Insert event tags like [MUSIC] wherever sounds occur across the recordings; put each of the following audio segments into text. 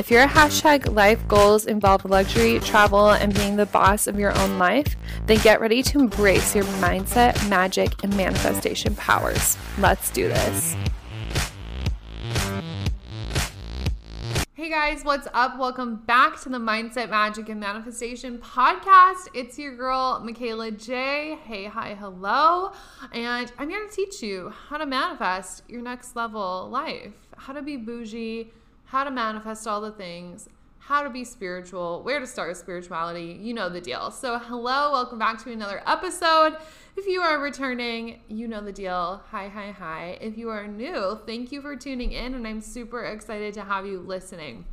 If your hashtag life goals involve luxury, travel, and being the boss of your own life, then get ready to embrace your mindset, magic, and manifestation powers. Let's do this. Hey guys, what's up? Welcome back to the Mindset, Magic, and Manifestation podcast. It's your girl, Michaela J. Hey, hi, hello. And I'm here to teach you how to manifest your next level life, how to be bougie how to manifest all the things, how to be spiritual, where to start with spirituality. You know the deal. So, hello, welcome back to another episode. If you are returning, you know the deal. Hi, hi, hi. If you are new, thank you for tuning in, and I'm super excited to have you listening.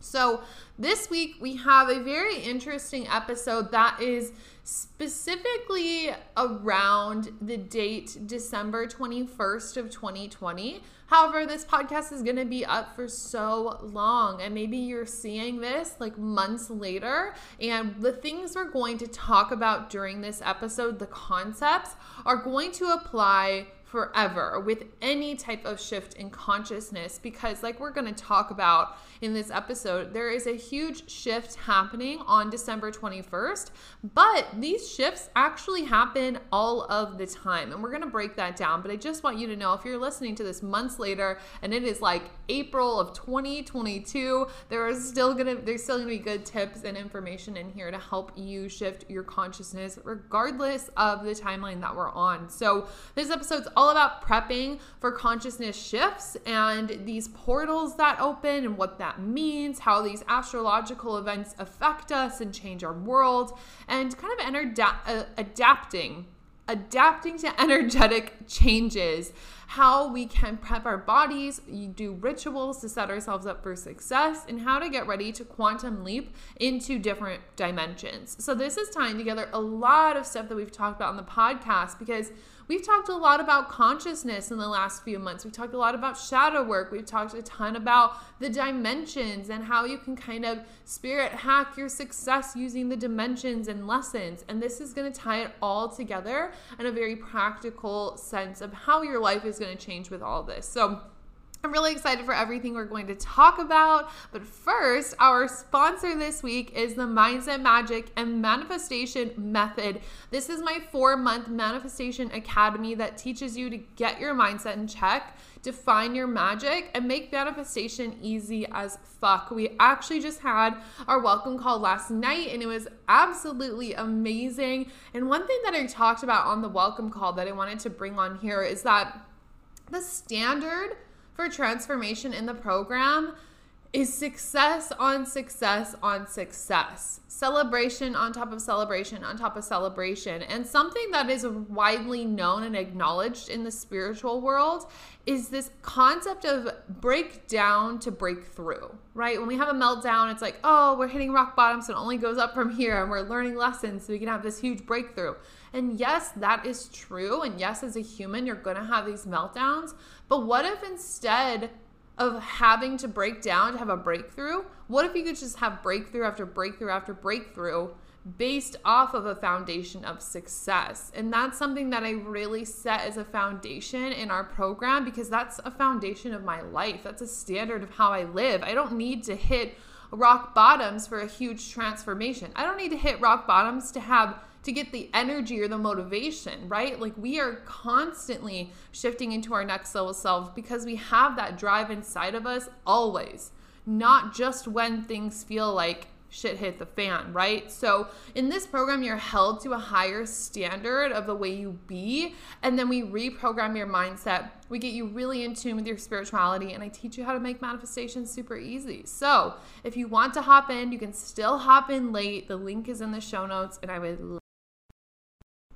So, this week we have a very interesting episode that is specifically around the date December 21st of 2020. However, this podcast is going to be up for so long and maybe you're seeing this like months later and the things we're going to talk about during this episode, the concepts are going to apply forever with any type of shift in consciousness because like we're going to talk about in this episode there is a huge shift happening on December 21st but these shifts actually happen all of the time and we're going to break that down but I just want you to know if you're listening to this months later and it is like April of 2022 there is still going to there's still going to be good tips and information in here to help you shift your consciousness regardless of the timeline that we're on. So this episode's all about prepping for consciousness shifts and these portals that open and what that means, how these astrological events affect us and change our world, and kind of enter- uh, adapting adapting to [LAUGHS] energetic changes, how we can prep our bodies, do rituals to set ourselves up for success, and how to get ready to quantum leap into different dimensions. So, this is tying together a lot of stuff that we've talked about on the podcast because We've talked a lot about consciousness in the last few months. We've talked a lot about shadow work. We've talked a ton about the dimensions and how you can kind of spirit hack your success using the dimensions and lessons. And this is going to tie it all together in a very practical sense of how your life is going to change with all this. So, I'm really excited for everything we're going to talk about. But first, our sponsor this week is the Mindset Magic and Manifestation Method. This is my four month manifestation academy that teaches you to get your mindset in check, define your magic, and make manifestation easy as fuck. We actually just had our welcome call last night and it was absolutely amazing. And one thing that I talked about on the welcome call that I wanted to bring on here is that the standard for transformation in the program is success on success on success. Celebration on top of celebration on top of celebration. And something that is widely known and acknowledged in the spiritual world is this concept of breakdown to breakthrough, right? When we have a meltdown, it's like, oh, we're hitting rock bottom, so it only goes up from here, and we're learning lessons so we can have this huge breakthrough. And yes, that is true. And yes, as a human, you're to have these meltdowns. But what if instead of having to break down to have a breakthrough, what if you could just have breakthrough after breakthrough after breakthrough based off of a foundation of success? And that's something that I really set as a foundation in our program because that's a foundation of my life. That's a standard of how I live. I don't need to hit rock bottoms for a huge transformation. I don't need to hit rock bottoms to have to get the energy or the motivation, right? Like we are constantly shifting into our next level self because we have that drive inside of us always, not just when things feel like shit hit the fan, right? So in this program, you're held to a higher standard of the way you be, and then we reprogram your mindset. We get you really in tune with your spirituality, and I teach you how to make manifestation super easy. So if you want to hop in, you can still hop in late. The link is in the show notes, and I would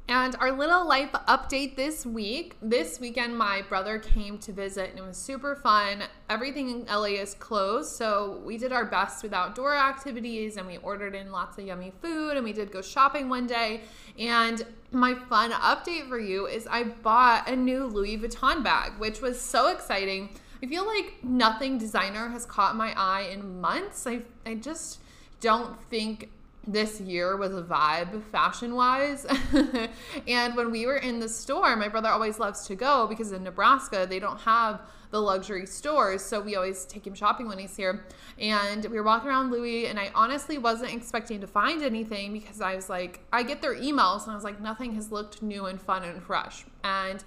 And our little life update this week. This weekend, my brother came to visit and it was super fun. Everything in LA is closed, so we did our best with outdoor activities and we ordered in lots of yummy food and we did go shopping one day. And my fun update for you is I bought a new Louis Vuitton bag, which was so exciting. I feel like nothing designer has caught my eye in months. I, I just don't think this year was a vibe fashion wise. [LAUGHS] and when we were in the store, my brother always loves to go because in Nebraska, they don't have the luxury stores. So we always take him shopping when he's here. And we were walking around Louis, and I honestly wasn't expecting to find anything because I was like, I get their emails, and I was like, nothing has looked new and fun and fresh. And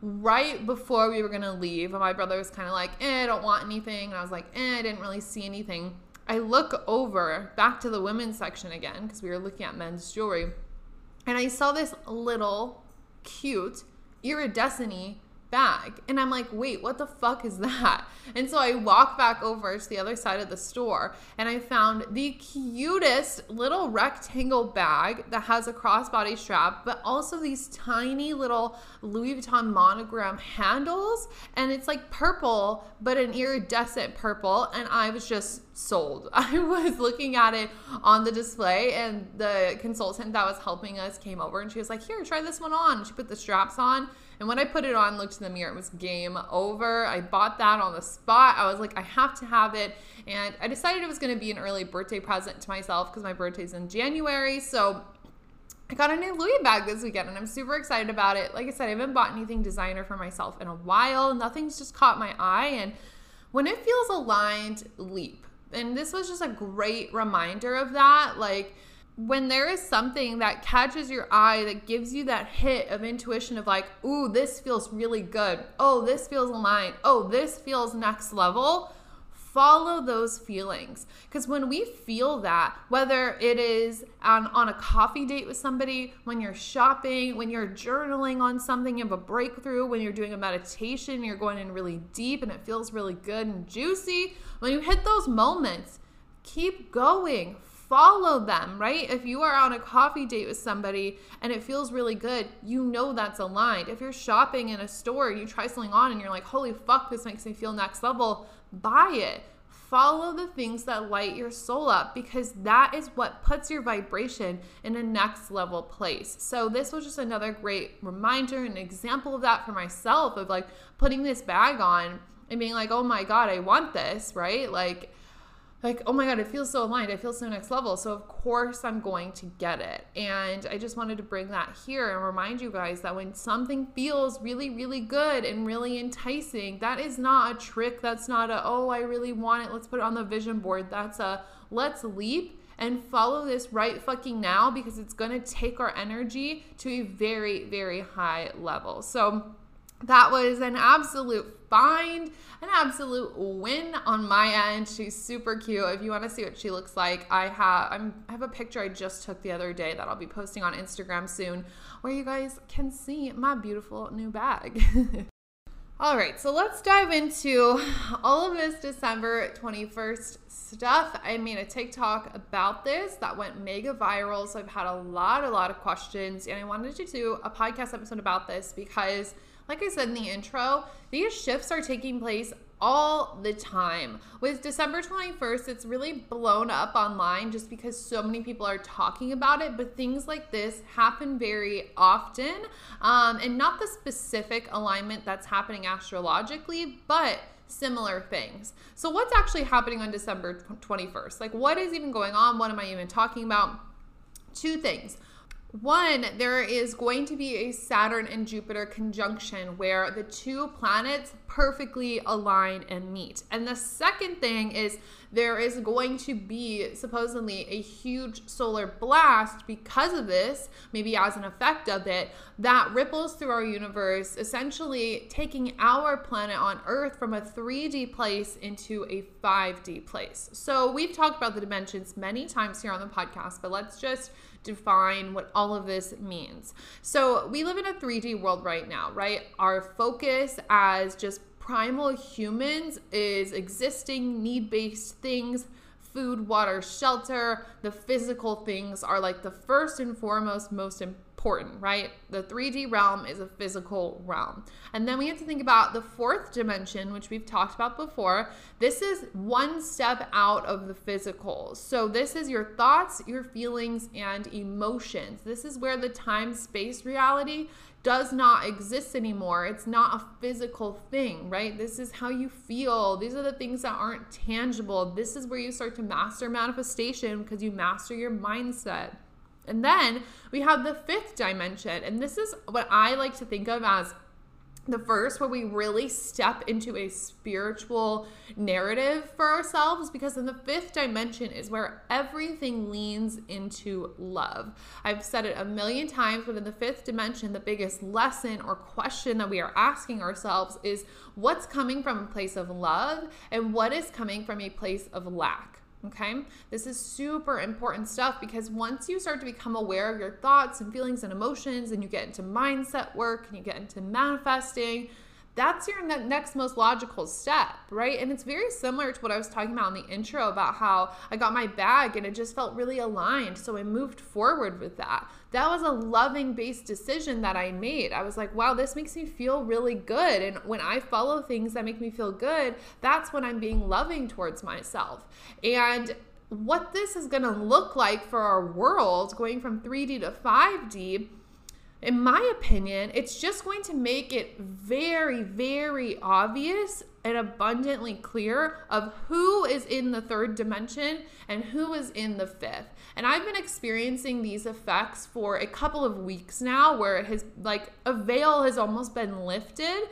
right before we were gonna leave, my brother was kind of like, eh, I don't want anything. And I was like, eh, I didn't really see anything. I look over back to the women's section again because we were looking at men's jewelry, and I saw this little cute iridescent bag. And I'm like, wait, what the fuck is that? [LAUGHS] And so I walk back over to the other side of the store and I found the cutest little rectangle bag that has a crossbody strap, but also these tiny little Louis Vuitton monogram handles. And it's like purple, but an iridescent purple. And I was just sold. [LAUGHS] I was looking at it on the display, and the consultant that was helping us came over and she was like, Here, try this one on. She put the straps on. And when I put it on, looked in the mirror, it was game over. I bought that on the spot. I was like, I have to have it. And I decided it was going to be an early birthday present to myself because my birthday's in January. So I got a new Louis bag this weekend and I'm super excited about it. Like I said, I haven't bought anything designer for myself in a while. Nothing's just caught my eye. And when it feels aligned, leap. And this was just a great reminder of that. Like, when there is something that catches your eye that gives you that hit of intuition of like, ooh, this feels really good. Oh, this feels aligned. Oh, this feels next level. Follow those feelings. Because when we feel that, whether it is on, on a coffee date with somebody, when you're shopping, when you're journaling on something, you have a breakthrough, when you're doing a meditation, you're going in really deep and it feels really good and juicy, when you hit those moments, keep going follow them, right? If you are on a coffee date with somebody and it feels really good, you know that's aligned. If you're shopping in a store, you try something on and you're like, holy fuck, this makes me feel next level, buy it. Follow the things that light your soul up because that is what puts your vibration in a next level place. So, this was just another great reminder and example of that for myself of like putting this bag on and being like, oh my God, I want this, right? Like, like, oh my God, it feels so aligned. I feel so next level. So, of course, I'm going to get it. And I just wanted to bring that here and remind you guys that when something feels really, really good and really enticing, that is not a trick. That's not a, oh, I really want it. Let's put it on the vision board. That's a, let's leap and follow this right fucking now because it's going to take our energy to a very, very high level. So, that was an absolute find, an absolute win on my end. She's super cute. If you want to see what she looks like, I have I'm, I have a picture I just took the other day that I'll be posting on Instagram soon, where you guys can see my beautiful new bag. [LAUGHS] All right, so let's dive into all of this December 21st stuff. I made a TikTok about this that went mega viral. So I've had a lot, a lot of questions, and I wanted to do a podcast episode about this because like I said in the intro, these shifts are taking place all the time. With December 21st, it's really blown up online just because so many people are talking about it. But things like this happen very often, um, and not the specific alignment that's happening astrologically, but similar things. So, what's actually happening on December 21st? Like, what is even going on? What am I even talking about? Two things. One, there is going to be a Saturn and Jupiter conjunction where the two planets perfectly align and meet. And the second thing is there is going to be supposedly a huge solar blast because of this, maybe as an effect of it, that ripples through our universe, essentially taking our planet on Earth from a 3D place into a 5D place. So we've talked about the dimensions many times here on the podcast, but let's just define what all of this means. So, we live in a 3D world right now, right? Our focus as just primal humans is existing need based things. Food, water, shelter, the physical things are like the first and foremost, most important important, right? The 3D realm is a physical realm. And then we have to think about the fourth dimension, which we've talked about before. This is one step out of the physical. So this is your thoughts, your feelings, and emotions. This is where the time space reality does not exist anymore. It's not a physical thing, right? This is how you feel. These are the things that aren't tangible. This is where you start to master manifestation because you master your mindset. And then we have the fifth dimension, and this is what I like to think of as the first where we really step into a spiritual narrative for ourselves because in the fifth dimension is where everything leans into love. I've said it a million times, but in the fifth dimension, the biggest lesson or question that we are asking ourselves is what's coming from a place of love and what is coming from a place of lack. Okay, this is super important stuff because once you start to become aware of your thoughts and feelings and emotions, and you get into mindset work and you get into manifesting, that's your ne- next most logical step, right? And it's very similar to what I was talking about in the intro about how I got my bag and it just felt really aligned. So I moved forward with that. That was a loving based decision that I made. I was like, wow, this makes me feel really good. And when I follow things that make me feel good, that's when I'm being loving towards myself. And what this is going to look like for our world going from 3D to 5D in my opinion, it's just going to make it very, very obvious and abundantly clear of who is in the third dimension and who is in the fifth. And I've been experiencing these effects for a couple of weeks now where it has like a veil has almost been lifted.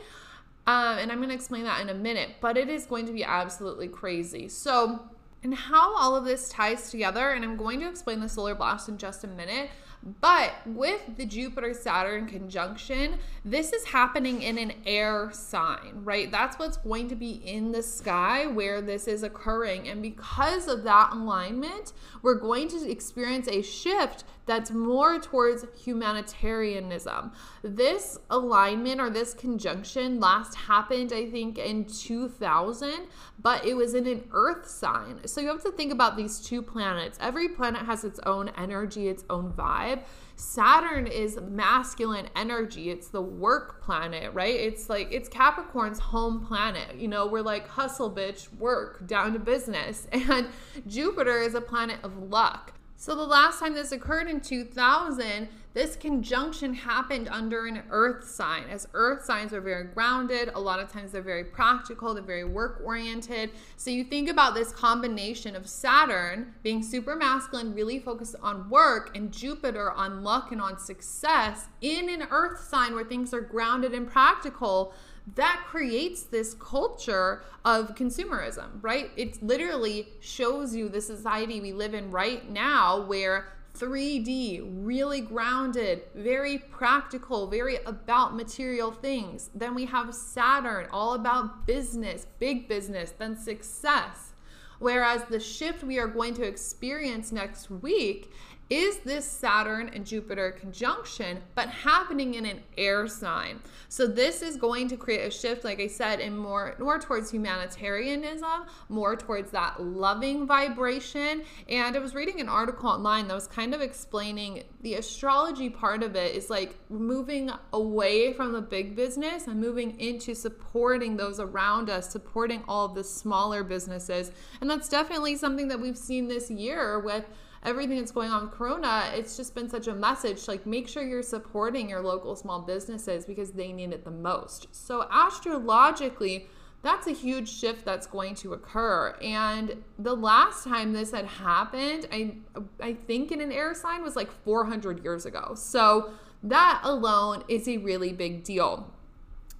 Um, and I'm going to explain that in a minute, but it is going to be absolutely crazy. So, and how all of this ties together, and I'm going to explain the solar blast in just a minute. But with the Jupiter Saturn conjunction, this is happening in an air sign, right? That's what's going to be in the sky where this is occurring. And because of that alignment, we're going to experience a shift that's more towards humanitarianism. This alignment or this conjunction last happened, I think, in 2000, but it was in an earth sign. So you have to think about these two planets. Every planet has its own energy, its own vibe. Saturn is masculine energy. It's the work planet, right? It's like it's Capricorn's home planet. You know, we're like hustle bitch, work, down to business. [LAUGHS] And Jupiter is a planet of luck. So the last time this occurred in 2000, this conjunction happened under an earth sign. As earth signs are very grounded, a lot of times they're very practical, they're very work oriented. So you think about this combination of Saturn being super masculine, really focused on work, and Jupiter on luck and on success in an earth sign where things are grounded and practical that creates this culture of consumerism, right? It literally shows you the society we live in right now where 3D, really grounded, very practical, very about material things. Then we have Saturn, all about business, big business, then success. Whereas the shift we are going to experience next week is this Saturn and Jupiter conjunction, but happening in an air sign. So this is going to create a shift, like I said, in more more towards humanitarianism, more towards that loving vibration. And I was reading an article online that was kind of explaining the astrology part of it is like moving away from the big business and moving into supporting those around us, supporting all of the smaller businesses. And that's definitely something that we've seen this year with everything that's going on Corona, it's just been such a message. Like, make sure you're supporting your local small businesses because they need it the most. So, astrologically, that's a huge shift that's going to occur. And the last time this had happened, I I think in an air sign was like 400 years ago. So that alone is a really big deal.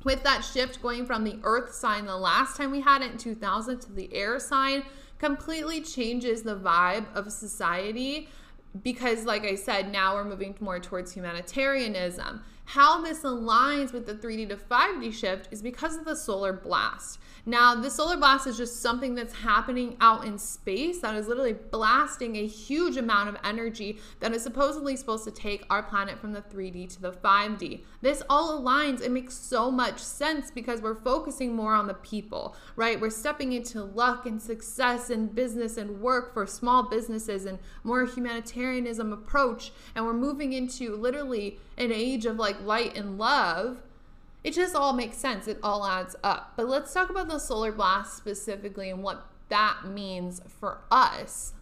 With that shift going from the earth sign the last time we had it in 2000 to the air sign, completely changes the vibe of society because like i said now we're moving more towards humanitarianism how this aligns with the 3d to 5d shift is because of the solar blast now, the solar blast is just something that's happening out in space that is literally blasting a huge amount of energy that is supposedly supposed to take our planet from the 3D to the 5D. This all aligns. It makes so much sense because we're focusing more on the people, right? We're stepping into luck and success and business and work for small businesses and more humanitarianism approach. And we're moving into literally an age of like light and love, it just all makes sense. It all adds up. But let's talk about the solar blast specifically and what that means for us.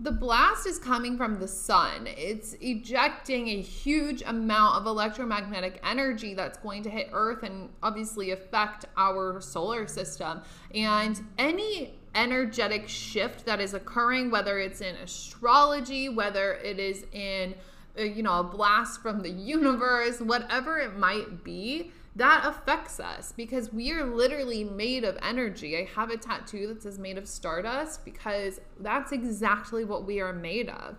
The blast is coming from the sun. It's ejecting a huge amount of electromagnetic energy that's going to hit Earth and obviously affect our solar system. And any energetic shift that is occurring, whether it's in astrology, whether it is in, Uh, you know, a blast from the universe, whatever it might be, that affects us because we are literally made of energy. I have a tattoo that says made of stardust because that's exactly what we are made of.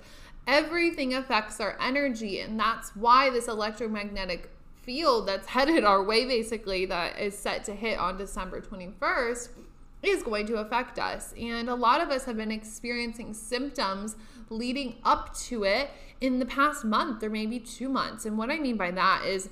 Everything affects our energy, and that's why this electromagnetic field that's headed our way, basically, that is set to hit on December 21st, is going to affect us. And a lot of us have been experiencing symptoms leading up to it in the past month or maybe two months. And what I mean by that is,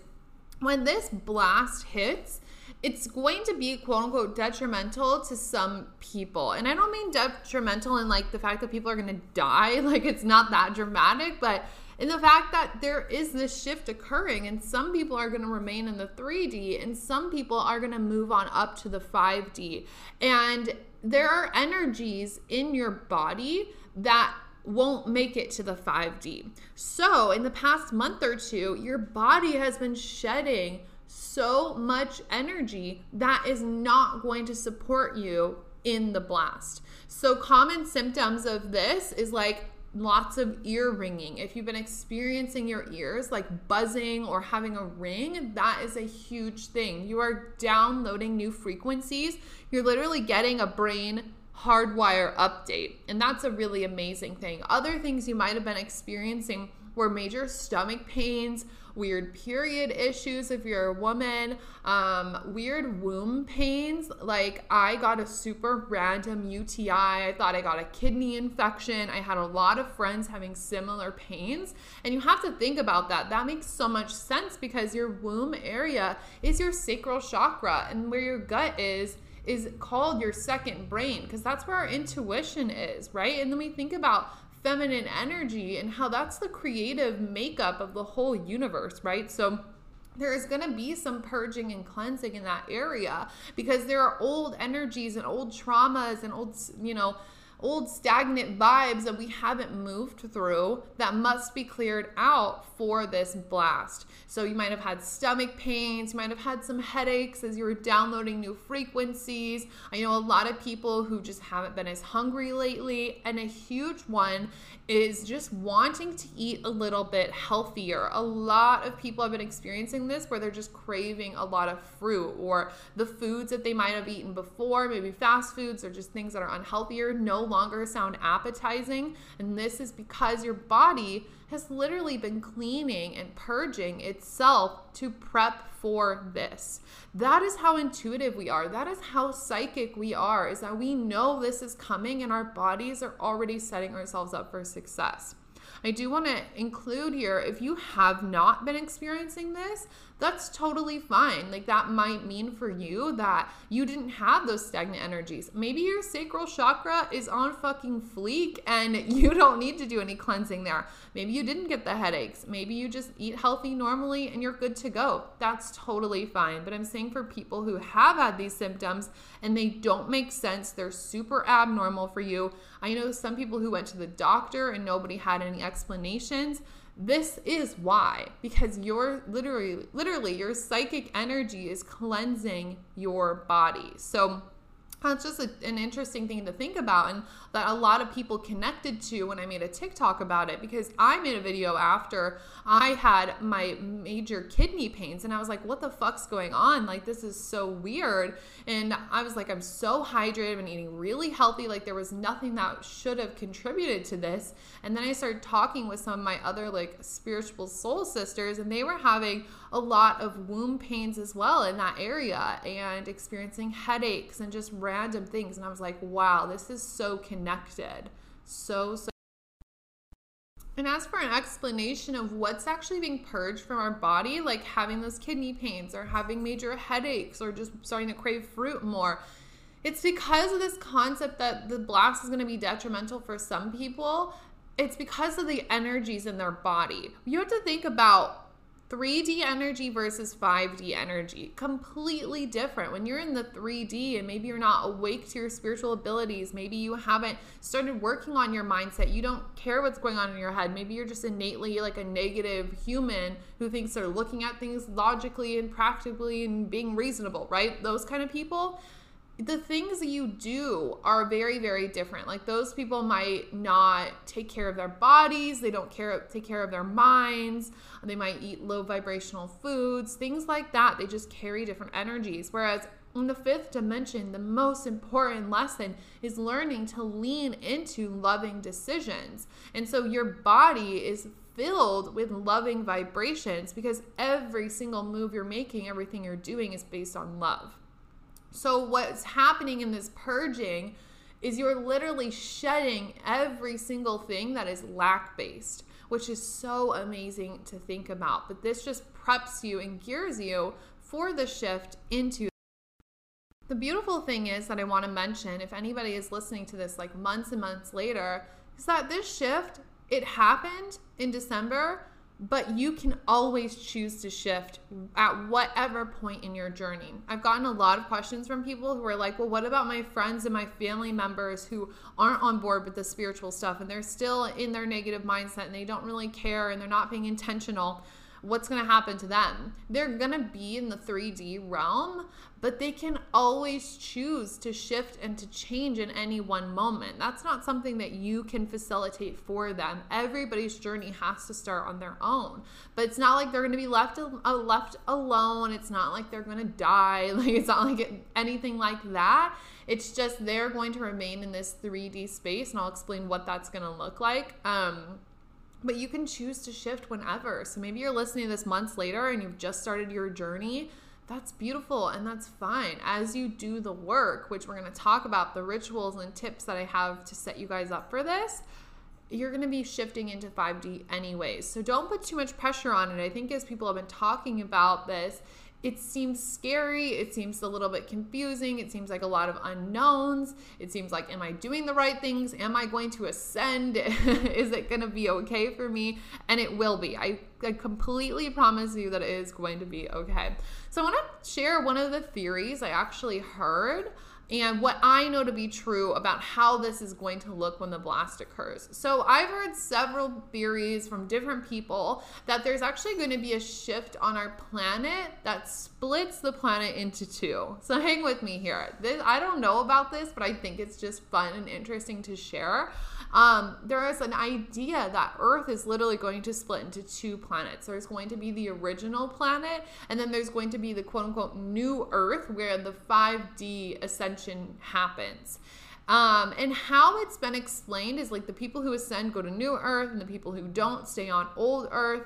when this blast hits, it's going to be quote unquote detrimental to some people. And I don't mean detrimental in like the fact that people are going to die, [LAUGHS] like it's not that dramatic, but in the fact that there is this shift occurring and some people are going to remain in the 3D and some people are going to move on up to the 5D. And there are energies in your body that won't make it to the 5D. So, in the past month or two, your body has been shedding so much energy that is not going to support you in the blast. So, common symptoms of this is like lots of ear ringing. If you've been experiencing your ears like buzzing or having a ring, that is a huge thing. You are downloading new frequencies. You're literally getting a brain hardwire update. And that's a really amazing thing. Other things you might have been experiencing were major stomach pains, weird period issues if you're a woman, um, weird womb pains. Like I got a super random UTI. I thought I got a kidney infection. I had a lot of friends having similar pains. And you have to think about that. That makes so much sense because your womb area is your sacral chakra and where your gut is is called your second brain because that's where our intuition is, right? And then we think about feminine energy and how that's the creative makeup of the whole universe, right? So there is going to be some purging and cleansing in that area because there are old energies and old traumas and old, you know, old stagnant vibes that we haven't moved through that must be cleared out for this blast. So you might have had stomach pains, you might have had some headaches as you were downloading new frequencies. I know a lot of people who just haven't been as hungry lately, and a huge one is just wanting to eat a little bit healthier. A lot of people have been experiencing this where they're just craving a lot of fruit or the foods that they might have eaten before, maybe fast foods or just things that are unhealthier, no longer sound appetizing. And this is because your body has literally been cleaning and purging itself to prep for this. That is how intuitive we are. That is how psychic we are, is that we know this is coming and our bodies are already setting ourselves up for success. I do want to include here if you have not been experiencing this, that's totally fine. Like that might mean for you that you didn't have those stagnant energies. Maybe your sacral chakra is on fucking fleek and [LAUGHS] you don't need to do any cleansing there. Maybe you didn't get the headaches. Maybe you just eat healthy normally and you're good to go. That's totally fine. But I'm saying for people who have had these symptoms and they don't make sense, they're super abnormal for you. I know some people who went to the doctor and nobody had any explanations. This is why because your literally literally your psychic energy is cleansing your body. So that's just a, an interesting thing to think about and that a lot of people connected to when I made a TikTok about it because I made a video after I had my major kidney pains and I was like, what the fuck's going on? Like, this is so weird. And I was like, I'm so hydrated and eating really healthy. Like, there was nothing that should have contributed to this. And then I started talking with some of my other like spiritual soul sisters and they were having a lot of womb pains as well in that area and experiencing headaches and just random things. And I was like, wow, this is so connected. So, so. And as for an explanation of what's actually being purged from our body, like having those kidney pains or having major headaches or just starting to crave fruit more, it's because of this concept that the blast is going to be detrimental for some people. It's because of the energies in their body. You have to think about 3D energy versus 5D energy, completely different. When you're in the 3D and maybe you're not awake to your spiritual abilities, maybe you haven't started working on your mindset, you don't care what's going on in your head, maybe you're just innately like a negative human who thinks they're looking at things logically and practically and being reasonable, right? Those kind of people the things you do are very very different. Like those people might not take care of their bodies they don't care take care of their minds they might eat low vibrational foods things like that. They just carry different energies. Whereas in the fifth dimension the most important lesson is learning to lean into loving decisions. And so your body is filled with loving vibrations because every single move you're making everything you're doing is based on love so, what's happening in this purging is you're literally shedding every single thing that is lack based, which is so amazing to think about. But this just preps you and gears you for the shift into. The beautiful thing is that I want to mention, if anybody is listening to this like months and months later, is that this shift, it happened in December, but you can always choose to shift at whatever point in your journey. I've gotten a lot of questions from people who are like, well, what about my friends and my family members who aren't on board with the spiritual stuff and they're still in their negative mindset and they don't really care and they're not being intentional? What's going to happen to them. They're going to be in the 3D realm, but they can always choose to shift and to change in any one moment. That's not something that you can facilitate for them. Everybody's journey has to start on their own. But it's not like they're going to be left uh, left alone. It's not like they're going to die. [LAUGHS] Like it's not like it, anything like that. It's just they're going to remain in this 3D space and I'll explain what that's going to look like. Um but you can choose to shift whenever. So maybe you're listening to this months later and you've just started your journey. That's beautiful and that's fine. As you do the work, which we're going to talk about the rituals and tips that I have to set you guys up for this, you're going to be shifting into 5D anyways. So don't put too much pressure on it. I think as people have been talking about this, it seems scary. It seems a little bit confusing. It seems like a lot of unknowns. It seems like, am I doing the right things? Am I going to ascend? [LAUGHS] is it going to be okay for me? And it will be. I, I completely promise you that it is going to be okay. So I want to share one of the theories I actually heard and what I know to be true about how this is going to look when the blast occurs. So, I've heard several theories from different people that there's actually going to be a shift on our planet that splits the planet into two. So, hang with me here. This, I don't know about this, but I think it's just fun and interesting to share. Um, there is an idea that Earth is literally going to split into two planets. There's going to be the original planet, and then there's going to be the quote unquote new Earth where the 5D ascension happens. Um, and how it's been explained is like the people who ascend go to New Earth, and the people who don't stay on Old Earth.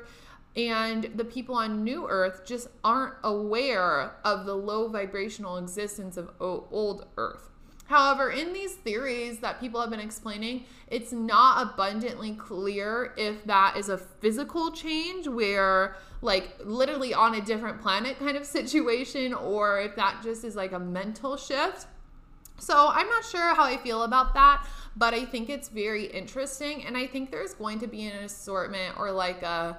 And the people on New Earth just aren't aware of the low vibrational existence of Old Earth. However, in these theories that people have been explaining, it's not abundantly clear if that is a physical change where, like, literally on a different planet kind of [LAUGHS] situation, or if that just is like a mental shift. So I'm not sure how I feel about that, but I think it's very interesting. And I think there's going to be an assortment or like a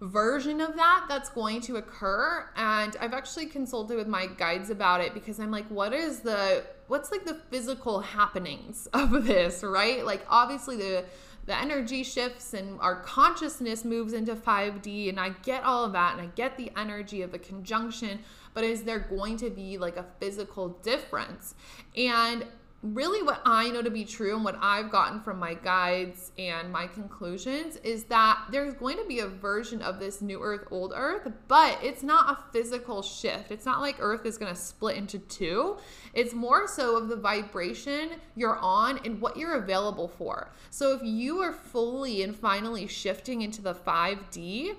version of that that's going to occur and i've actually consulted with my guides about it because i'm like what is the what's like the physical happenings [LAUGHS] of this right? Like obviously the the energy shifts and our consciousness moves into 5d and i get all of that and i get the energy of a conjunction but is there going to be like a physical difference? And really what I know to be true and what I've gotten from my guides and my conclusions is that there's going to be a version of this new earth, old earth, but it's not a physical shift. It's not like earth is going to split into two. It's more so of the vibration you're on and what you're available for. So if you are fully and finally shifting into the 5D,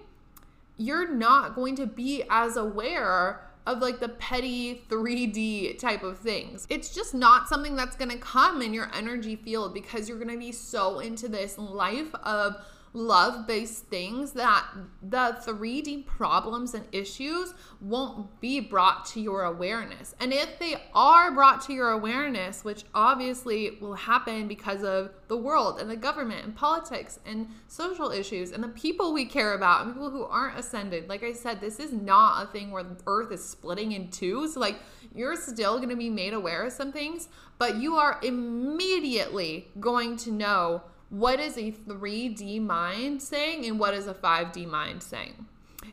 you're not going to be as aware of like the petty 3D type of things. It's just not something that's gonna come in your energy field because you're gonna be so into this life of love based things that the 3D problems and issues won't be brought to your awareness. And if they are brought to your awareness, which obviously will happen because of the world and the government and politics and social issues and the people we care about and people who aren't ascended, like I said, this is not a thing where earth is splitting in two. So, like, you're still going to be made aware of some things, but you are immediately going to know what is a 3D mind saying and what is a 5D mind saying.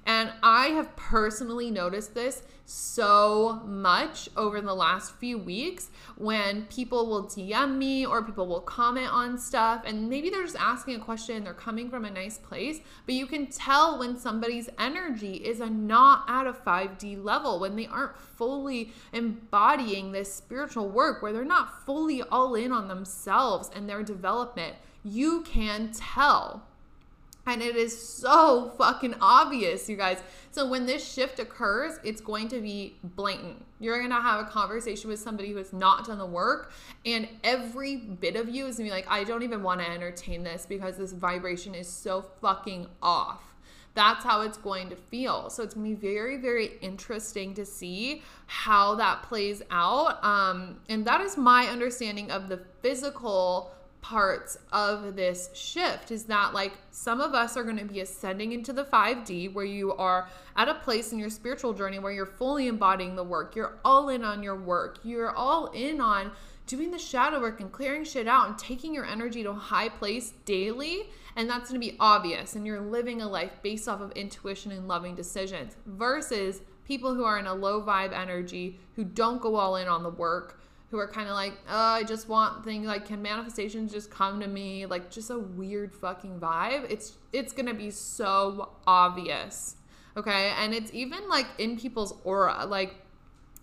And I have personally noticed this so much over the last few weeks when people will DM me or people will comment on stuff and maybe they're just asking a question, they're coming from a nice place, but you can tell when somebody's energy is not at a 5D level, when they aren't fully embodying this spiritual work, where they're not fully all in on themselves and their development. You can tell. And it is so fucking obvious, you guys. So when this shift occurs, it's going to be blatant. You're to have a conversation with somebody who has not done the work, and every bit of you is to be like, I don't even want to entertain this because this vibration is so fucking off. That's how it's going to feel. So it's to be very, very interesting to see how that plays out. Um, and that is my understanding of the physical parts of this shift is that like some of us are going to be ascending into the 5D where you are at a place in your spiritual journey where you're fully embodying the work. You're all in on your work. You're all in on doing the shadow work and clearing shit out and taking your energy to a high place daily. And that's going to be obvious. And you're living a life based off of intuition and loving decisions versus people who are in a low vibe energy who don't go all in on the work who are kind of like, oh, I just want things like can manifestations just come to me? Like just a weird fucking vibe. It's it's gonna be so obvious. Okay. And it's even like in people's aura. Like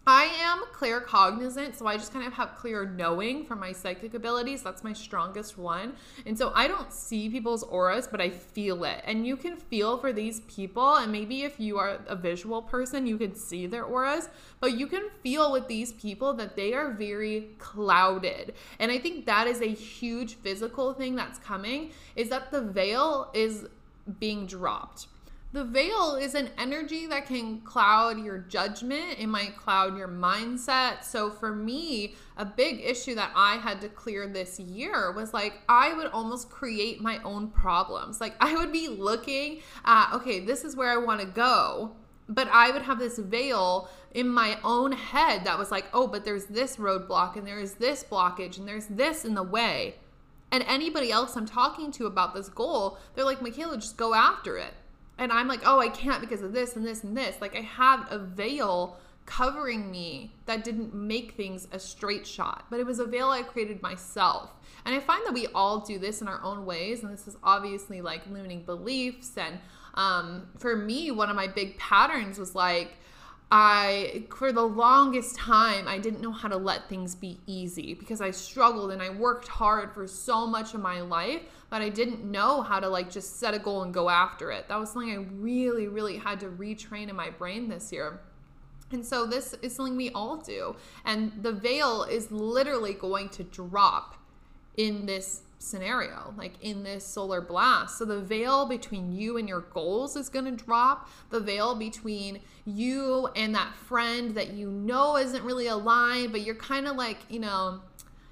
I am claircognizant, so I just kind of have clear knowing from my psychic abilities. That's my strongest one. And so I don't see people's auras, but I feel it. And you can feel for these people, and maybe if you are a visual person, you can see their auras, but you can feel with these people that they are very clouded. And I think that is a huge physical thing that's coming is that the veil is being dropped the veil is an energy that can cloud your judgment, it might cloud your mindset. So, for me, a big issue that I had to clear this year was like I would almost create my own problems. Like, I would be looking at, okay, this is where I want to go, but I would have this veil in my own head that was like, oh, but there's this roadblock and there's this blockage and there's this in the way. And anybody else I'm talking to about this goal, they're like, Michaela, just go after it and I'm like, oh, I can't because of this and this and this. Like I have a veil covering me that didn't make things a straight shot, but it was a veil I created myself. And I find that we all do this in our own ways, and this is obviously like limiting beliefs. And um, for me, one of my big patterns was like, I, for the longest time, I didn't know how to let things be easy because I struggled and I worked hard for so much of my life, but I didn't know how to like just set a goal and go after it. That was something I really, really had to retrain in my brain this year. And so this is something we all do. And the veil is literally going to drop in this scenario, like in this solar blast. So the veil between you and your goals is going to drop. The veil between you and that friend that you know isn't really aligned, but you're kind of like, you know,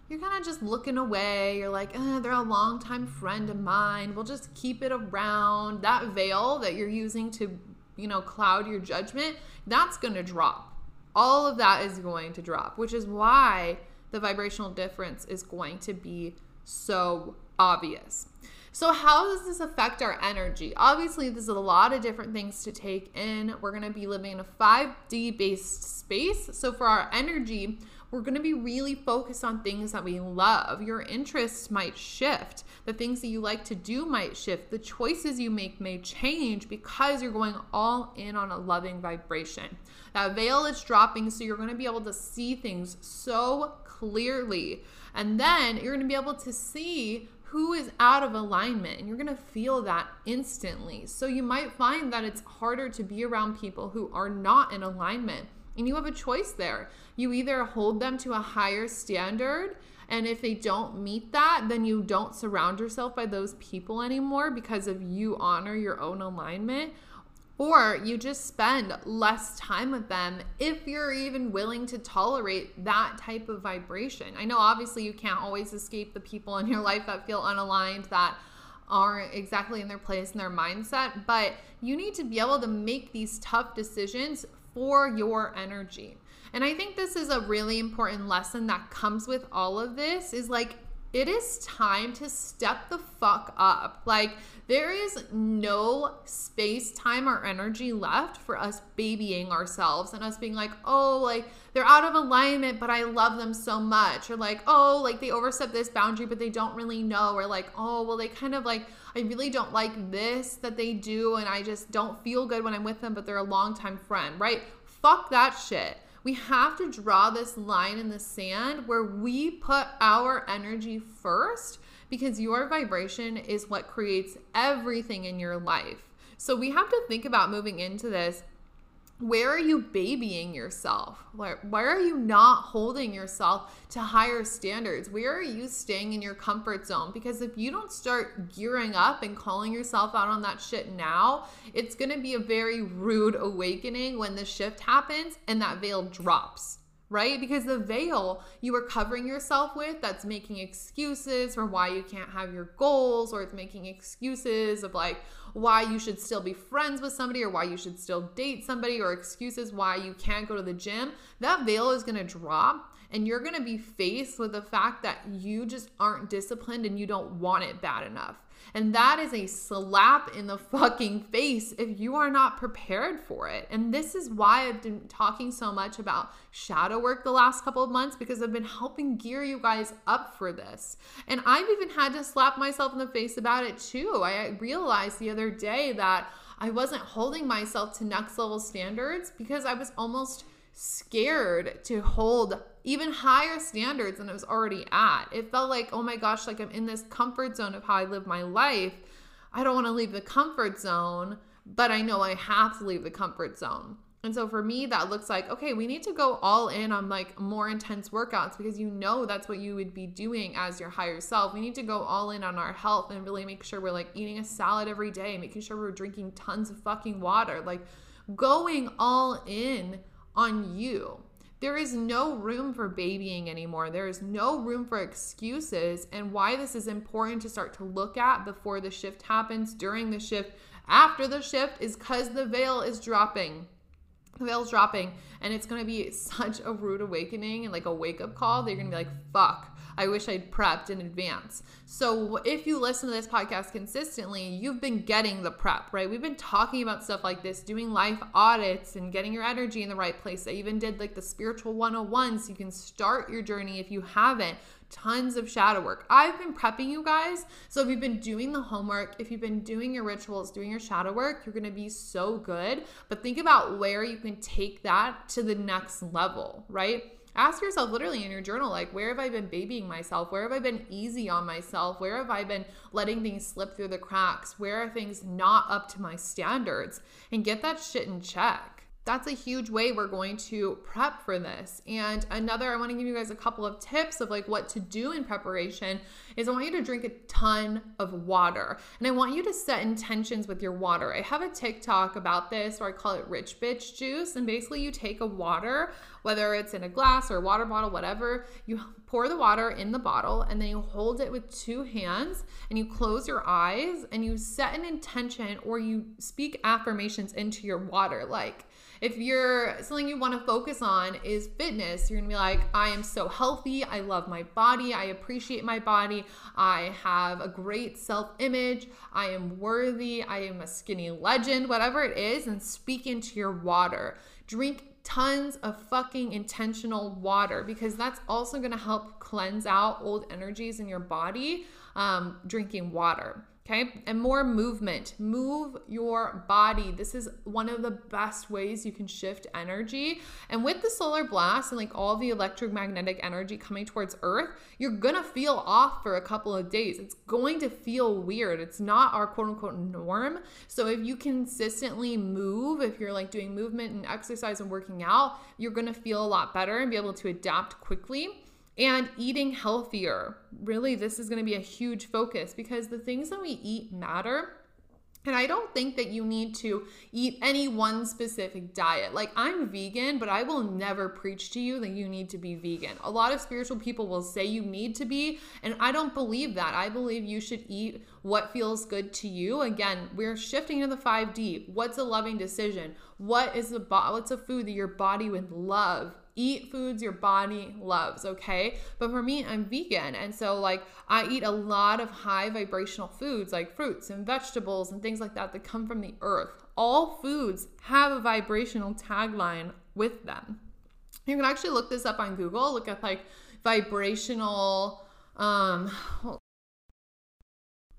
you're kind of just looking away. You're like, eh, they're a longtime friend of mine. We'll just keep it around. That veil that you're using to, you know, cloud your judgment, that's going to drop. All of that is going to drop, which is why the vibrational difference is going to be so obvious. So, how does this affect our energy? Obviously, there's a lot of different things to take in. We're going to be living in a 5D based space. So, for our energy, we're going to be really focused on things that we love. Your interests might shift. The things that you like to do might shift. The choices you make may change because you're going all in on a loving vibration. That veil is dropping, so you're going to be able to see things so clearly and then you're going to be able to see who is out of alignment and you're going to feel that instantly. So you might find that it's harder to be around people who are not in alignment. And you have a choice there. You either hold them to a higher standard And if they don't meet that, then you don't surround yourself by those people anymore because of you honor your own alignment. Or you just spend less time with them if you're even willing to tolerate that type of vibration. I know obviously you can't always escape the people in your [LAUGHS] life that feel unaligned, that aren't exactly in their place in their mindset, but you need to be able to make these tough decisions for your energy. And I think this is a really important lesson that comes with all of this is like it is time to step the fuck up. Like, there is no space, time, or energy left for us babying ourselves and us being like, oh, like they're out of alignment, but I love them so much. Or like, oh, like they overstep this boundary, but they don't really know. Or like, oh, well, they kind of like, I really don't like this that they do. And I just don't feel good when I'm with them, but they're a longtime friend, right? Fuck that shit. We have to draw this line in the sand where we put our energy first because your vibration is what creates everything in your life. So we have to think about moving into this where are you babying yourself? Where are you not holding yourself to higher standards? Where are you staying in your comfort zone? Because if you don't start gearing up and calling yourself out on that shit now, it's gonna be a very rude awakening when the shift happens and that veil drops right? Because the veil you are covering yourself with that's making excuses for why you can't have your goals, or it's making excuses of like, why you should still be friends with somebody or why you should still date somebody or excuses why you can't go to the gym, that veil is to drop and you're to be faced with the fact that you just aren't disciplined and you don't want it bad enough. And that is a slap in the fucking face if you are not prepared for it. And this is why I've been talking so much about shadow work the last couple of months because I've been helping gear you guys up for this. And I've even had to slap myself in the face about it too. I realized the other day that I wasn't holding myself to next level standards because I was almost scared to hold even higher standards than I was already at. It felt like, oh my gosh, like I'm in this comfort zone of how I live my life. I don't want to leave the comfort zone, but I know I have to leave the comfort zone. And so for me, that looks like, okay, we need to go all in on like more intense workouts because you know that's what you would be doing as your higher self. We need to go all in on our health and really make sure we're like eating a salad every day, making sure we're drinking tons of fucking water, like going all in on you. There is no room for babying anymore. There is no room for excuses. And why this is important to start to look at before the shift happens, during the shift, after the shift, is because the veil is dropping. The veil's dropping, and it's gonna be [LAUGHS] such a rude awakening and like a wake up call. They're gonna be like, fuck, I wish I'd prepped in advance. So if you listen to this podcast consistently, you've been getting the prep, right? We've been talking about stuff like this, doing life audits and getting your energy in the right place. I even did like the spiritual 101 so you can start your journey if you haven't tons of shadow work. I've been prepping you guys. So if you've been doing the homework, if you've been doing your rituals, doing your shadow work, you're going to be so good. But think about where you can take that to the next level, right? Ask yourself literally in your journal like where have i been babying myself? Where have i been easy on myself? Where have i been letting things slip through the cracks? Where are things not up to my standards? And get that shit in check that's a huge way we're going to prep for this. And another, I want to give you guys a couple of tips of like what to do in preparation is I want you to drink a ton of water. And I want you to set intentions with your water. I have a TikTok about this where I call it rich bitch juice. And basically you take a water, whether it's in a glass or a water bottle, whatever, you pour the water in the bottle and then you hold it with two hands and you close your eyes and you set an intention or you speak affirmations into your water. Like, if you're something you want to focus on is fitness, you're gonna be like, I am so healthy. I love my body. I appreciate my body. I have a great self image. I am worthy. I am a skinny legend, whatever it is, and speak into your water. Drink tons of fucking intentional water because that's also going to help cleanse out old energies in your body um, drinking water Okay, and more movement. Move your body. This is one of the best ways you can shift energy. And with the solar blast and like all the electromagnetic energy coming towards Earth, you're gonna feel off for a couple of days. It's going to feel weird. It's not our quote unquote norm. So if you consistently move, if you're like doing movement and exercise and working out, you're gonna feel a lot better and be able to adapt quickly. And eating healthier. Really, this is going to be a huge focus because the things that we eat matter. And I don't think that you need to eat any one specific diet. Like, I'm vegan, but I will never preach to you that you need to be vegan. A lot of spiritual people will say you need to be, and I don't believe that. I believe you should eat what feels good to you. Again, we're shifting to the 5D. What's a loving decision? What is the bo- what's a food that your body would love? Eat foods your body loves, okay? But for me, I'm vegan. And so, like, I eat a lot of high vibrational foods like fruits and vegetables and things like that that come from the earth. All foods have a vibrational tagline with them. You can actually look this up on Google, look at like vibrational, um,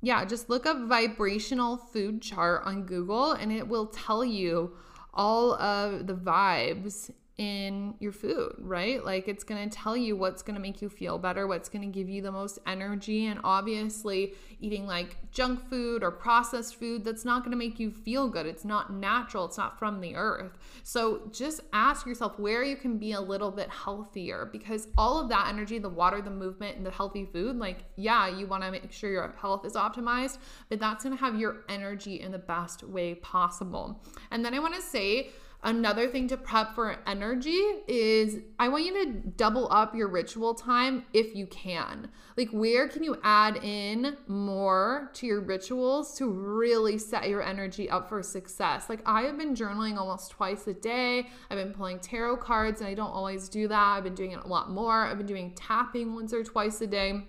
yeah, just look up vibrational food chart on Google and it will tell you all of the vibes in your food, right? Like it's going to tell you what's going to make you feel better, what's going to give you the most energy. And obviously, eating like junk food or processed food, that's not going to make you feel good. It's not natural, it's not from the earth. So just ask yourself where you can be a little bit healthier because all of that energy, the water, the movement, and the healthy food, like, yeah, you want to make sure your health is optimized, but that's going to have your energy in the best way possible. And then I want to say, Another thing to prep for energy is I want you to double up your ritual time if you can. Like, where can you add in more to your rituals to really set your energy up for success? Like, I have been journaling almost twice a day. I've been pulling tarot cards, and I don't always do that. I've been doing it a lot more. I've been doing tapping once or twice a day.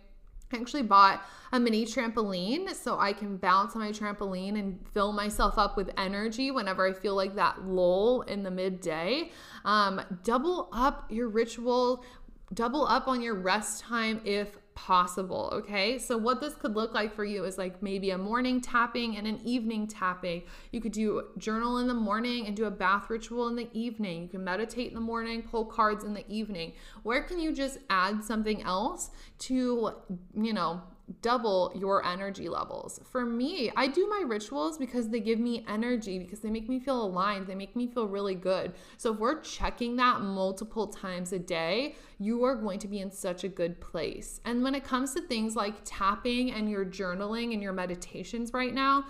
I actually bought a mini trampoline so I can bounce on my trampoline and fill myself up with energy whenever I feel like that lull in the midday. Um, double up your ritual, double up on your rest time if possible. Okay. So, what this could look like for you is like maybe a morning tapping and an evening tapping. You could do journal in the morning and do a bath ritual in the evening. You can meditate in the morning, pull cards in the evening. Where can you just add something else to, you know, double your energy levels. For me, I do my rituals because they give me energy, because they make me feel aligned, they make me feel really good. So if we're checking that multiple times a day, you are going to be in such a good place. And when it comes to things like tapping and your journaling and your meditations right now,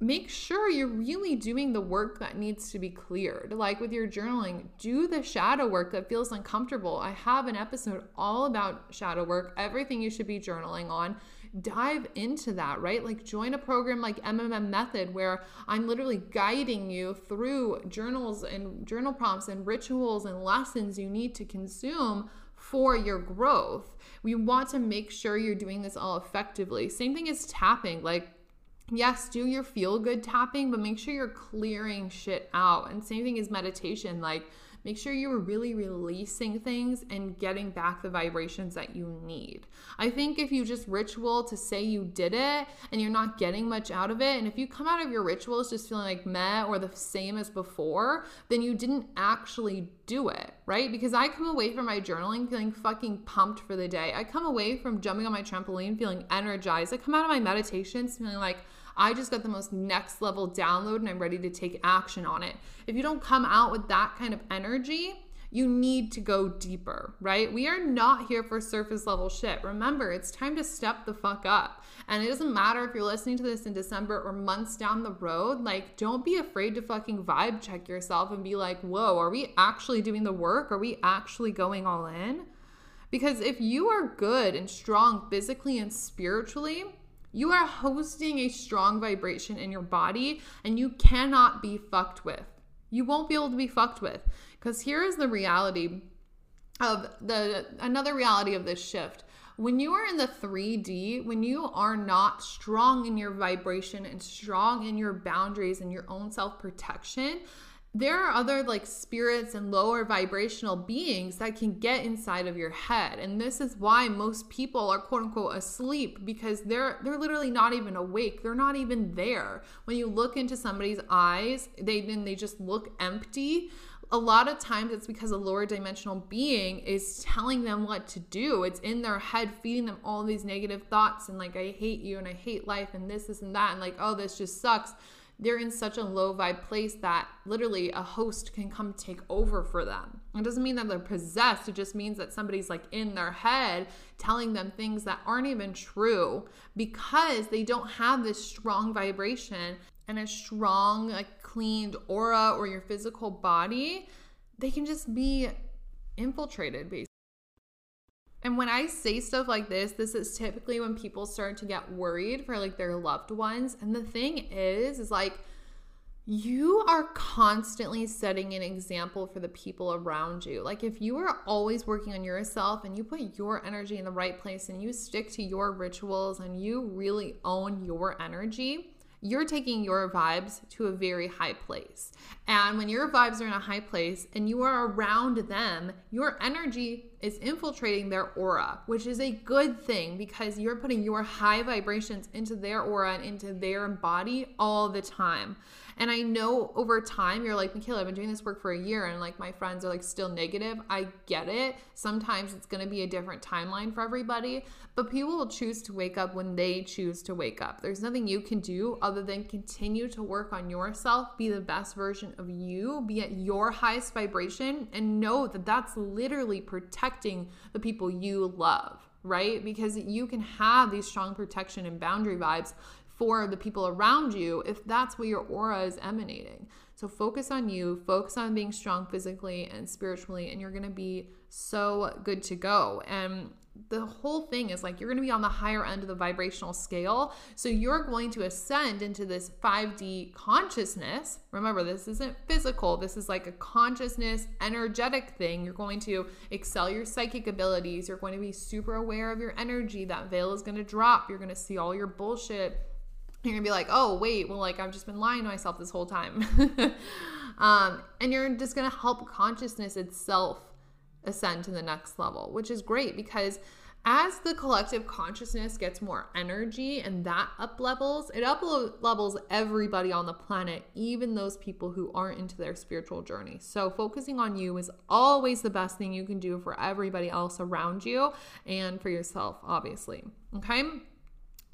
make sure you're really doing the work that needs to be cleared. Like with your journaling, do the shadow work that feels uncomfortable. I have an episode all about shadow work, everything you should be journaling on. Dive into that, right? Like join a program like MMM Method where I'm literally guiding you through journals and journal prompts and rituals and lessons you need to consume for your growth. We want to make sure you're doing this all effectively. Same thing as tapping. Like yes, do your feel good tapping, but make sure you're clearing shit out. And same thing as meditation. Like, make sure you're really releasing things and getting back the vibrations that you need. I think if you just ritual to say you did it and you're not getting much out of it, and if you come out of your rituals just feeling like meh or the same as before, then you didn't actually do it, right? Because I come away from my journaling feeling fucking pumped for the day. I come away from jumping on my trampoline feeling energized. I come out of my meditations feeling like I just got the most next level download and I'm ready to take action on it. If you don't come out with that kind of energy, you need to go deeper, right? We are not here for surface level shit. Remember, it's time to step the fuck up. And it doesn't matter if you're listening to this in December or months down the road. Like, don't be afraid to fucking vibe check yourself and be like, whoa, are we actually doing the work? Are we actually going all in? Because if you are good and strong physically and spiritually, you are hosting a strong vibration in your body and you cannot be fucked with. You won't be able to be fucked with. Because here is the reality of the another reality of this shift. When you are in the 3D, when you are not strong in your vibration and strong in your boundaries and your own self protection, there are other like spirits and lower vibrational beings that can get inside of your head and this is why most people are quote unquote asleep because they're they're literally not even awake. They're not even there. When you look into somebody's eyes they then they just look empty. A lot of times it's because a lower dimensional being is telling them what to do. It's in their head feeding them all these negative thoughts and like i hate you and i hate life and this this and that and like oh this just sucks they're in such a low vibe place that literally a host can come take over for them. It doesn't mean that they're possessed, it just means that somebody's like in their head telling them things that aren't even true because they don't have this strong vibration and a strong, like cleaned aura or your physical body. They can just be infiltrated basically. And when I say stuff like this, this is typically when people start to get worried for like their loved ones. And the thing is, is like, you are constantly setting an example for the people around you. Like, if you are always working on yourself and you put your energy in the right place and you stick to your rituals and you really own your energy, you're taking your vibes to a very high place. And when your vibes are in a high place and you are around them, your energy is infiltrating their aura, which is a good thing because you're putting your high vibrations into their aura and into their body all the time. And I know over time you're like, Michaela, I've been doing this work for a year and like my friends are like still negative. I get it. Sometimes it's to be a different timeline for everybody, but people will choose to wake up when they choose to wake up. There's nothing you can do other than continue to work on yourself, be the best version of you, be at your highest vibration, and know that that's literally protecting the people you love right? Because you can have these strong protection and boundary vibes for the people around you if that's what your aura is emanating. So focus on you, focus on being strong physically and spiritually, and you're gonna be so good to go. And the whole thing is like you're going to be on the higher end of the vibrational scale. So you're going to ascend into this 5D consciousness. Remember, this isn't physical, this is like a consciousness, energetic thing. You're going to excel your psychic abilities. You're going to be super aware of your energy. That veil is going to drop. You're going to see all your bullshit you're gonna be like, oh, wait, well, like I've just been lying to myself this whole time. [LAUGHS] um, and you're just gonna help consciousness itself ascend to the next level, which is great because as the collective consciousness gets more energy and that up levels, it up levels everybody on the planet, even those people who aren't into their spiritual journey. So, focusing on you is always the best thing you can do for everybody else around you and for yourself, obviously. Okay.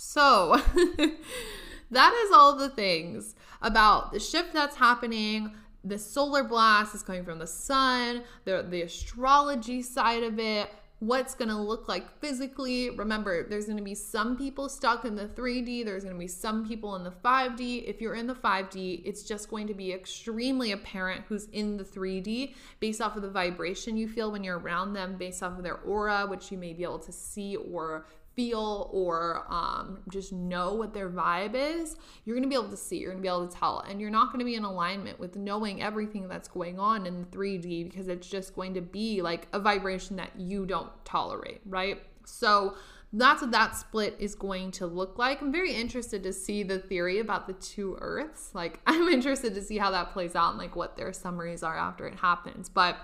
So, [LAUGHS] that is all the things about the shift that's happening. The solar blast is coming from the sun, the, the astrology side of it, what's going to look like physically. Remember, there's going to be some people stuck in the 3D, there's going to be some people in the 5D. If you're in the 5D, it's just going to be extremely apparent who's in the 3D based off of the vibration you feel when you're around them, based off of their aura, which you may be able to see or feel or um, just know what their vibe is, you're going to be able to see, you're going to be able to tell. And you're not going to be in alignment with knowing everything that's going on in 3D because it's just going to be like a vibration that you don't tolerate, right? So, that's what that split is going to look like. I'm very interested to see the theory about the two earths. Like, [LAUGHS] I'm interested to see how that plays out and like what their summaries are after it happens. But,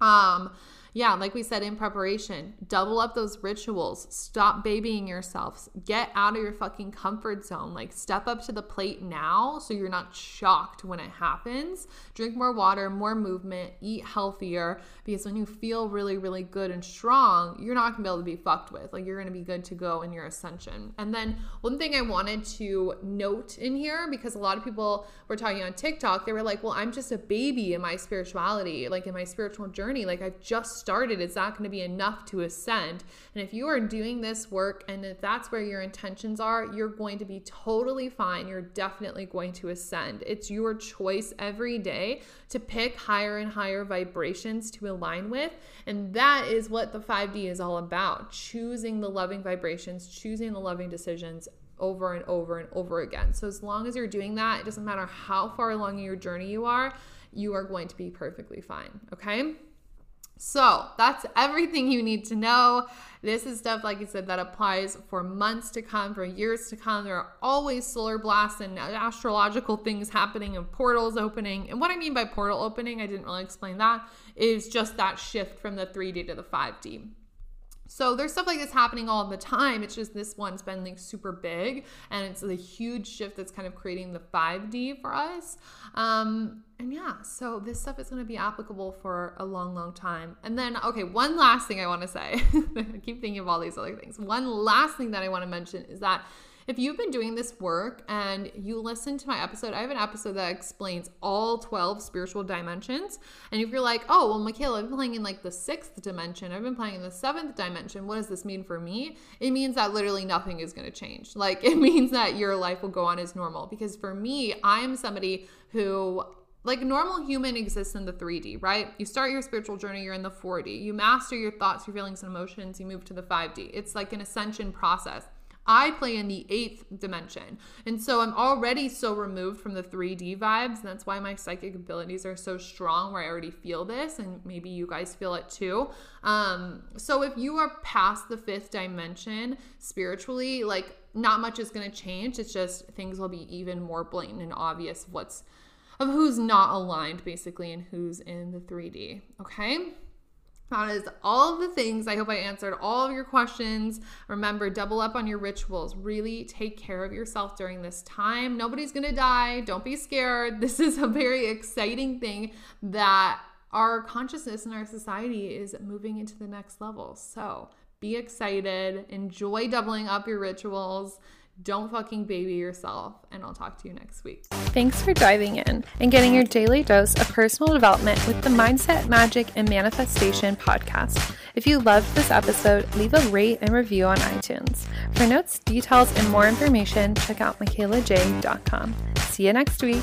um, yeah, like we said in preparation, double up those rituals. Stop babying yourselves. Get out of your fucking comfort zone. Like, step up to the plate now so you're not shocked when it happens. Drink more water, more movement, eat healthier because when you feel really, really good and strong, you're not gonna be able to be fucked with. Like, you're gonna be good to go in your ascension. And then, one thing I wanted to note in here because a lot of people were talking on TikTok, they were like, well, I'm just a baby in my spirituality, like in my spiritual journey. Like, I've just started, it's not going to be enough to ascend. And if you are doing this work and if that's where your intentions are, you're going to be totally fine. You're definitely going to ascend. It's your choice every day to pick higher and higher vibrations to align with. And that is what the 5D is all about choosing the loving vibrations, choosing the loving decisions over and over and over again. So as long as you're doing that, it doesn't matter how far along your journey you are, you are going to be perfectly fine. Okay. So that's everything you need to know. This is stuff, like I said, that applies for months to come, for years to come. There are always solar blasts and astrological things happening and portals opening. And what I mean by portal opening, I didn't really explain that, is just that shift from the 3D to the 5D. So there's stuff like this happening all the time. It's just this one's been like super big and it's a huge shift that's kind of creating the 5D for us. Um, and yeah, so this stuff is going to be applicable for a long, long time. And then, okay, one last thing I want to say. [LAUGHS] I keep thinking of all these other things. One last thing that I want to mention is that if you've been doing this work and you listen to my episode, I have an episode that explains all 12 spiritual dimensions. And if you're like, oh, well, Michaela, I've been playing in like the sixth dimension, I've been playing in the seventh dimension, what does this mean for me? It means that literally nothing is going to change. [LAUGHS] Like, it means that your life will go on as normal. Because for me, I'm somebody who like normal human exists in the 3D, right? You start your spiritual journey, you're in the 4D. You master your thoughts, your feelings, and emotions, you move to the 5D. It's like an ascension process. I play in the eighth dimension. And so I'm already so removed from the 3D vibes. And that's why my psychic abilities are so strong, where I already feel this. And maybe you guys feel it too. Um, so if you are past the fifth dimension spiritually, like not much is going to change. It's just things will be even more blatant and obvious what's of who's not aligned basically and who's in the 3D. Okay. That is all of the things. I hope I answered all of your questions. Remember, double up on your rituals. Really take care of yourself during this time. Nobody's going to die. Don't be scared. [LAUGHS] This is a very exciting thing that our consciousness and our society is moving into the next level. So be excited. Enjoy doubling up your rituals. Don't fucking baby yourself, and I'll talk to you next week. Thanks for diving in and getting your daily dose of personal development with the Mindset, Magic, and Manifestation podcast. If you loved this episode, leave a rate and review on iTunes. For notes, details, and more information, check out michaelaj.com. See you next week.